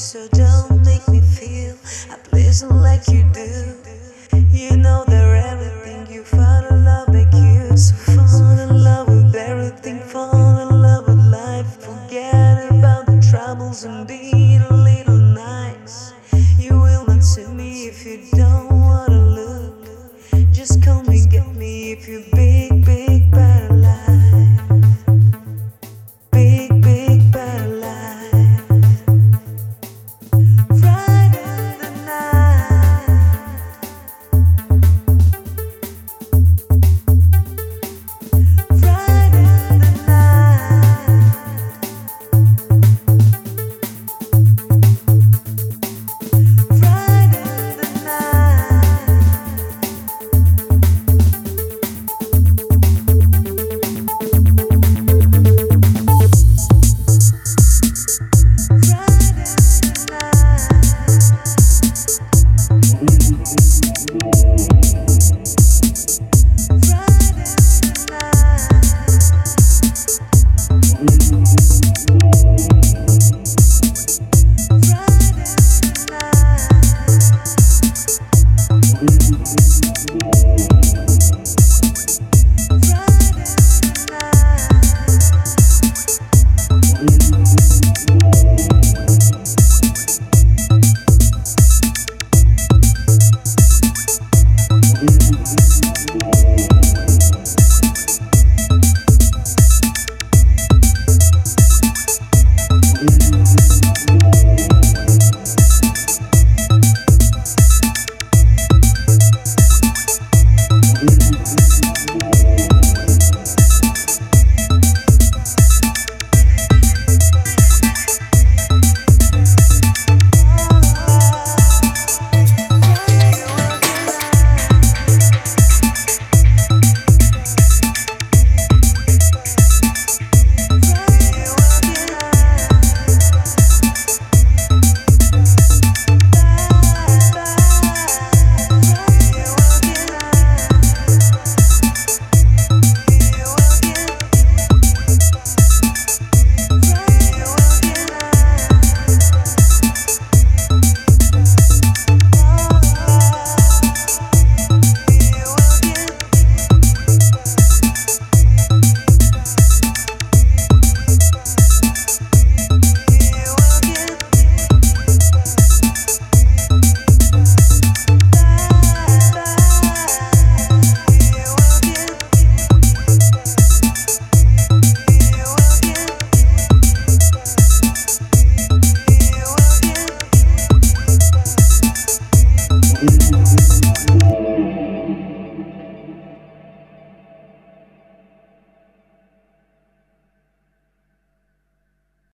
so don't make me feel I please like you do. You know there